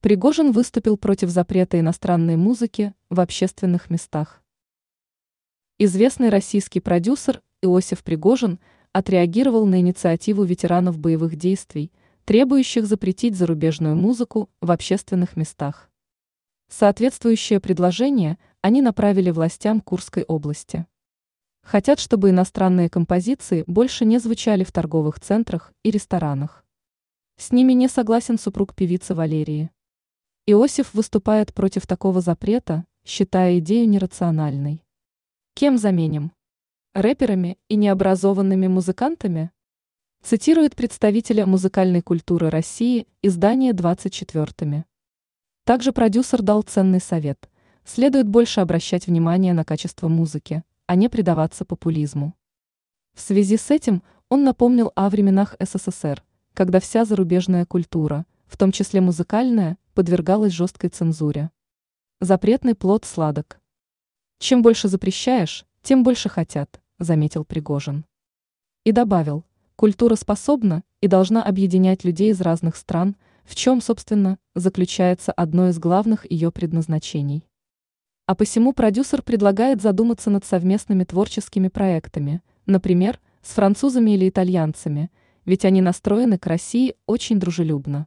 Пригожин выступил против запрета иностранной музыки в общественных местах. Известный российский продюсер Иосиф Пригожин отреагировал на инициативу ветеранов боевых действий, требующих запретить зарубежную музыку в общественных местах. Соответствующее предложение они направили властям Курской области. Хотят, чтобы иностранные композиции больше не звучали в торговых центрах и ресторанах. С ними не согласен супруг певицы Валерии. Иосиф выступает против такого запрета, считая идею нерациональной. Кем заменим? Рэперами и необразованными музыкантами? Цитирует представителя музыкальной культуры России издание 24 Также продюсер дал ценный совет. Следует больше обращать внимание на качество музыки, а не предаваться популизму. В связи с этим он напомнил о временах СССР, когда вся зарубежная культура, в том числе музыкальная, подвергалась жесткой цензуре. Запретный плод сладок. Чем больше запрещаешь, тем больше хотят, заметил Пригожин. И добавил, культура способна и должна объединять людей из разных стран, в чем, собственно, заключается одно из главных ее предназначений. А посему продюсер предлагает задуматься над совместными творческими проектами, например, с французами или итальянцами, ведь они настроены к России очень дружелюбно.